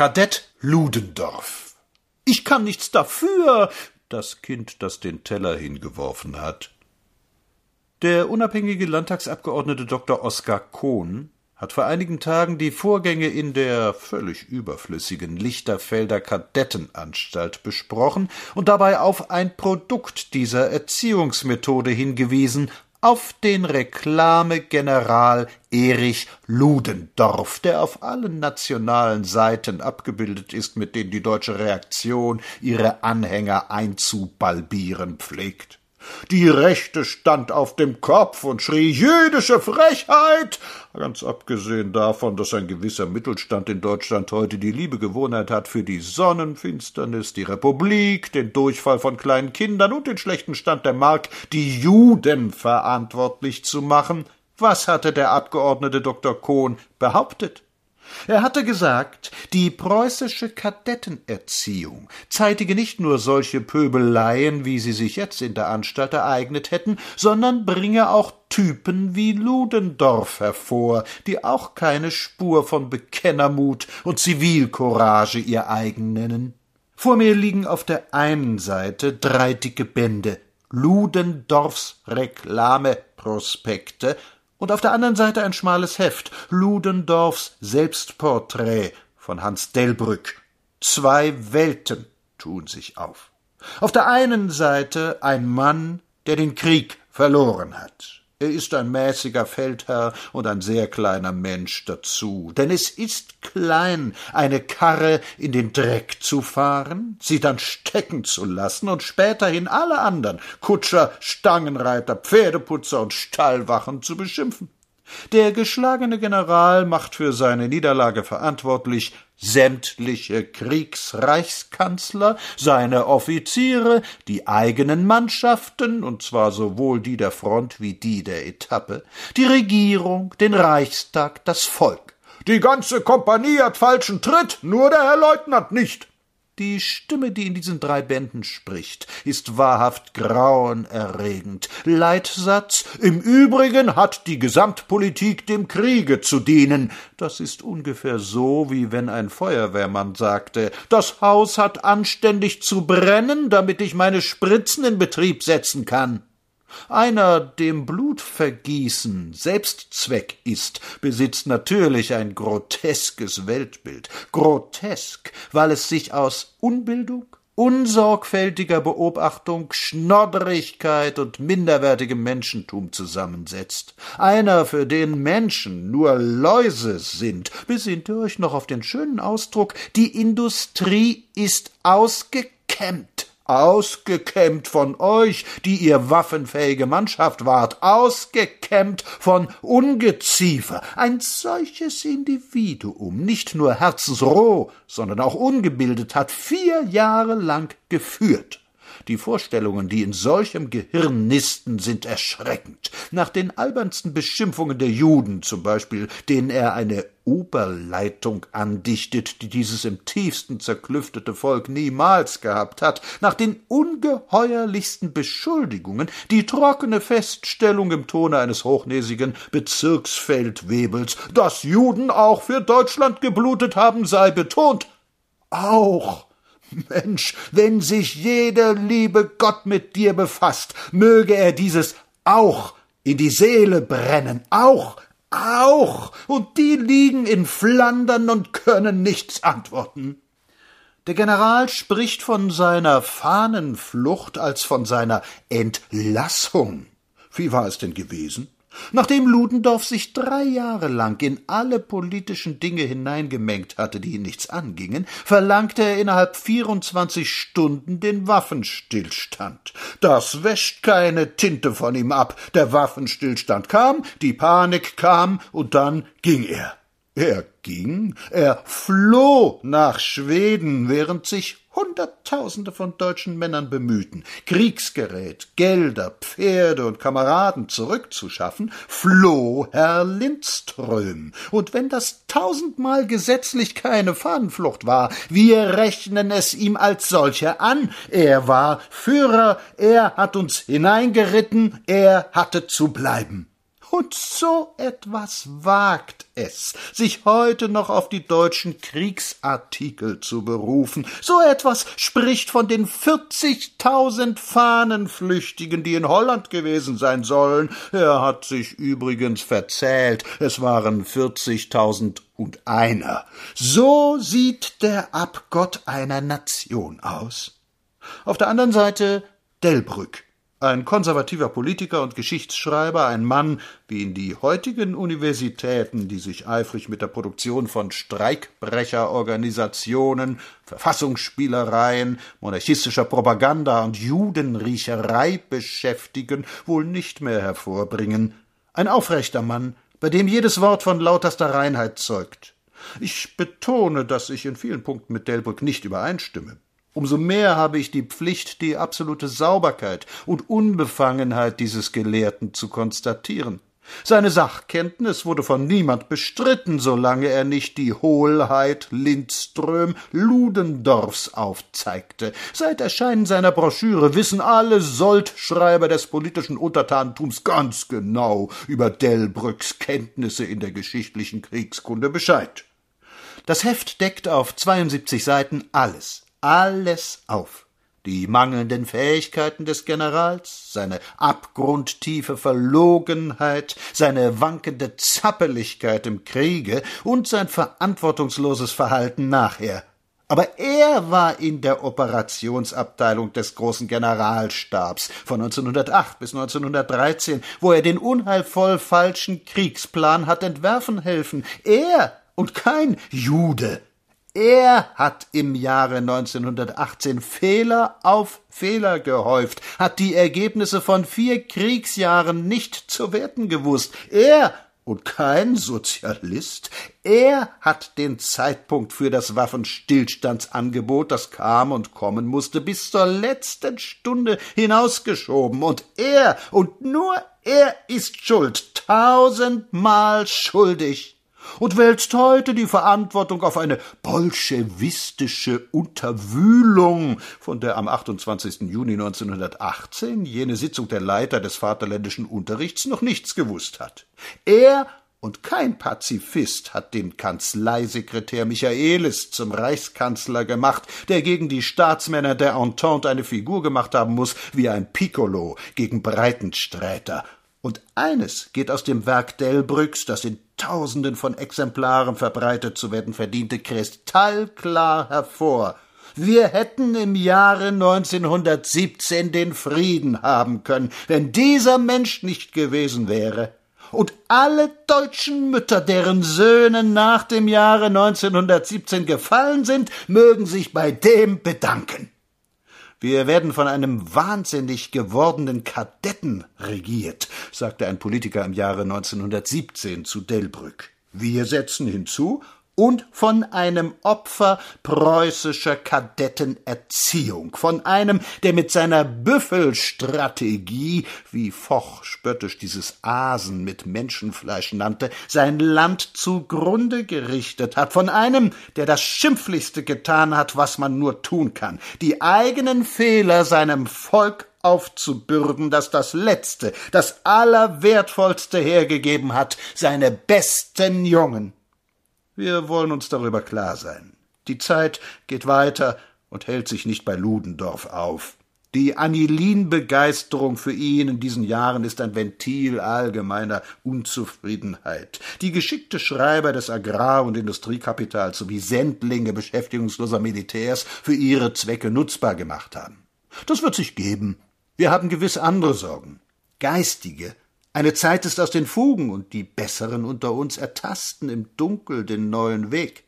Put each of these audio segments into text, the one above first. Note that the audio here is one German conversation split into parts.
Kadett Ludendorff. Ich kann nichts dafür. Das Kind, das den Teller hingeworfen hat. Der unabhängige Landtagsabgeordnete Dr. Oskar Kohn hat vor einigen Tagen die Vorgänge in der völlig überflüssigen Lichterfelder Kadettenanstalt besprochen und dabei auf ein Produkt dieser Erziehungsmethode hingewiesen, auf den Reklamegeneral Erich Ludendorff, der auf allen nationalen Seiten abgebildet ist, mit denen die deutsche Reaktion ihre Anhänger einzubalbieren pflegt. Die Rechte stand auf dem Kopf und schrie jüdische Frechheit. Ganz abgesehen davon, dass ein gewisser Mittelstand in Deutschland heute die liebe Gewohnheit hat, für die Sonnenfinsternis, die Republik, den Durchfall von kleinen Kindern und den schlechten Stand der Mark die Juden verantwortlich zu machen. Was hatte der Abgeordnete Dr. Kohn behauptet? Er hatte gesagt, die preußische Kadettenerziehung zeitige nicht nur solche Pöbeleien, wie sie sich jetzt in der Anstalt ereignet hätten, sondern bringe auch Typen wie Ludendorff hervor, die auch keine Spur von Bekennermut und Zivilcourage ihr eigen nennen. Vor mir liegen auf der einen Seite drei dicke Bände Ludendorffs Reklameprospekte und auf der anderen Seite ein schmales Heft, Ludendorffs Selbstporträt von Hans Delbrück. Zwei Welten tun sich auf. Auf der einen Seite ein Mann, der den Krieg verloren hat. Er ist ein mäßiger Feldherr und ein sehr kleiner Mensch dazu. Denn es ist klein, eine Karre in den Dreck zu fahren, sie dann stecken zu lassen und späterhin alle anderen Kutscher, Stangenreiter, Pferdeputzer und Stallwachen zu beschimpfen. Der geschlagene General macht für seine Niederlage verantwortlich sämtliche Kriegsreichskanzler, seine Offiziere, die eigenen Mannschaften, und zwar sowohl die der Front wie die der Etappe, die Regierung, den Reichstag, das Volk. Die ganze Kompanie hat falschen Tritt, nur der Herr Leutnant nicht. Die Stimme, die in diesen drei Bänden spricht, ist wahrhaft grauenerregend. Leitsatz Im Übrigen hat die Gesamtpolitik dem Kriege zu dienen. Das ist ungefähr so, wie wenn ein Feuerwehrmann sagte Das Haus hat anständig zu brennen, damit ich meine Spritzen in Betrieb setzen kann. Einer, dem Blutvergießen Selbstzweck ist, besitzt natürlich ein groteskes Weltbild. Grotesk, weil es sich aus Unbildung, unsorgfältiger Beobachtung, Schnodderigkeit und minderwertigem Menschentum zusammensetzt. Einer, für den Menschen nur Läuse sind. Besinnt ihr euch noch auf den schönen Ausdruck, die Industrie ist ausgekämmt ausgekämmt von euch, die ihr waffenfähige Mannschaft wart, ausgekämmt von Ungeziefer. Ein solches Individuum, nicht nur herzensroh, sondern auch ungebildet, hat vier Jahre lang geführt. Die Vorstellungen, die in solchem Gehirn nisten, sind erschreckend. Nach den albernsten Beschimpfungen der Juden zum Beispiel, denen er eine Oberleitung andichtet, die dieses im tiefsten zerklüftete Volk niemals gehabt hat, nach den ungeheuerlichsten Beschuldigungen, die trockene Feststellung im Tone eines hochnäsigen Bezirksfeldwebels, dass Juden auch für Deutschland geblutet haben, sei betont. Auch Mensch, wenn sich jeder liebe Gott mit dir befasst, möge er dieses auch in die Seele brennen, auch, auch, und die liegen in Flandern und können nichts antworten. Der General spricht von seiner Fahnenflucht als von seiner Entlassung. Wie war es denn gewesen? Nachdem Ludendorff sich drei Jahre lang in alle politischen Dinge hineingemengt hatte, die ihn nichts angingen, verlangte er innerhalb 24 Stunden den Waffenstillstand. Das wäscht keine Tinte von ihm ab. Der Waffenstillstand kam, die Panik kam und dann ging er. Er ging, er floh nach Schweden, während sich Hunderttausende von deutschen Männern bemühten, Kriegsgerät, Gelder, Pferde und Kameraden zurückzuschaffen, floh Herr Lindström. Und wenn das tausendmal gesetzlich keine Fahnenflucht war, wir rechnen es ihm als solcher an. Er war Führer, er hat uns hineingeritten, er hatte zu bleiben. Und so etwas wagt es, sich heute noch auf die deutschen Kriegsartikel zu berufen. So etwas spricht von den vierzigtausend Fahnenflüchtigen, die in Holland gewesen sein sollen. Er hat sich übrigens verzählt. Es waren vierzigtausend und einer. So sieht der Abgott einer Nation aus. Auf der anderen Seite Delbrück ein konservativer Politiker und Geschichtsschreiber, ein Mann, wie ihn die heutigen Universitäten, die sich eifrig mit der Produktion von Streikbrecherorganisationen, Verfassungsspielereien, monarchistischer Propaganda und Judenriecherei beschäftigen, wohl nicht mehr hervorbringen. Ein aufrechter Mann, bei dem jedes Wort von lauterster Reinheit zeugt. Ich betone, dass ich in vielen Punkten mit Delbrück nicht übereinstimme. Umso mehr habe ich die Pflicht, die absolute Sauberkeit und Unbefangenheit dieses Gelehrten zu konstatieren. Seine Sachkenntnis wurde von niemand bestritten, solange er nicht die Hohlheit Lindström Ludendorffs aufzeigte. Seit Erscheinen seiner Broschüre wissen alle Soldschreiber des politischen Untertantums ganz genau über Delbrücks Kenntnisse in der geschichtlichen Kriegskunde Bescheid. Das Heft deckt auf 72 Seiten alles, alles auf. Die mangelnden Fähigkeiten des Generals, seine abgrundtiefe Verlogenheit, seine wankende Zappeligkeit im Kriege und sein verantwortungsloses Verhalten nachher. Aber er war in der Operationsabteilung des großen Generalstabs von 1908 bis 1913, wo er den unheilvoll falschen Kriegsplan hat entwerfen helfen. Er und kein Jude. Er hat im Jahre 1918 Fehler auf Fehler gehäuft, hat die Ergebnisse von vier Kriegsjahren nicht zu werten gewusst. Er und kein Sozialist. Er hat den Zeitpunkt für das Waffenstillstandsangebot, das kam und kommen musste, bis zur letzten Stunde hinausgeschoben. Und er und nur er ist schuld, tausendmal schuldig und wälzt heute die Verantwortung auf eine bolschewistische Unterwühlung, von der am 28. Juni 1918 jene Sitzung der Leiter des Vaterländischen Unterrichts noch nichts gewusst hat. Er und kein Pazifist hat den Kanzleisekretär Michaelis zum Reichskanzler gemacht, der gegen die Staatsmänner der Entente eine Figur gemacht haben muss, wie ein Piccolo gegen Breitensträter. Und eines geht aus dem Werk Delbrücks, das in Tausenden von Exemplaren verbreitet zu werden verdiente, kristallklar hervor. Wir hätten im Jahre 1917 den Frieden haben können, wenn dieser Mensch nicht gewesen wäre. Und alle deutschen Mütter, deren Söhne nach dem Jahre 1917 gefallen sind, mögen sich bei dem bedanken. Wir werden von einem wahnsinnig gewordenen Kadetten regiert, sagte ein Politiker im Jahre 1917 zu Delbrück. Wir setzen hinzu, und von einem Opfer preußischer Kadettenerziehung, von einem, der mit seiner Büffelstrategie, wie Foch spöttisch dieses Asen mit Menschenfleisch nannte, sein Land zugrunde gerichtet hat, von einem, der das Schimpflichste getan hat, was man nur tun kann, die eigenen Fehler seinem Volk aufzubürden, das das Letzte, das Allerwertvollste hergegeben hat, seine besten Jungen. Wir wollen uns darüber klar sein. Die Zeit geht weiter und hält sich nicht bei Ludendorff auf. Die Anilin-Begeisterung für ihn in diesen Jahren ist ein Ventil allgemeiner Unzufriedenheit. Die geschickte Schreiber des Agrar- und Industriekapitals sowie Sendlinge beschäftigungsloser Militärs für ihre Zwecke nutzbar gemacht haben. Das wird sich geben. Wir haben gewiss andere Sorgen. Geistige, eine Zeit ist aus den Fugen, und die Besseren unter uns ertasten im Dunkel den neuen Weg.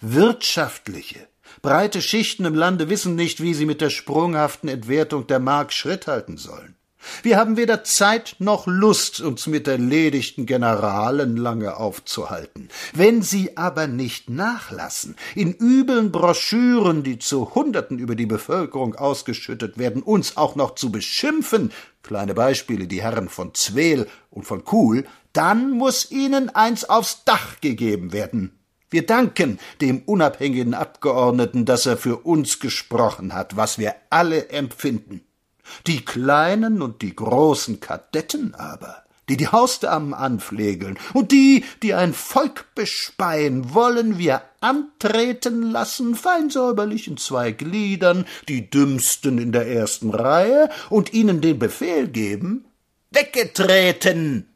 Wirtschaftliche, breite Schichten im Lande wissen nicht, wie sie mit der sprunghaften Entwertung der Mark Schritt halten sollen. Wir haben weder Zeit noch Lust, uns mit erledigten Generalen lange aufzuhalten. Wenn sie aber nicht nachlassen, in übeln Broschüren, die zu Hunderten über die Bevölkerung ausgeschüttet werden, uns auch noch zu beschimpfen, kleine Beispiele die Herren von Zweel und von Kuhl, dann muss ihnen eins aufs Dach gegeben werden. Wir danken dem unabhängigen Abgeordneten, dass er für uns gesprochen hat, was wir alle empfinden. Die kleinen und die großen Kadetten aber, die die Hausdamen anpflegeln, und die, die ein Volk bespeien, wollen wir antreten lassen, fein säuberlich in zwei Gliedern, die dümmsten in der ersten Reihe, und ihnen den Befehl geben, weggetreten,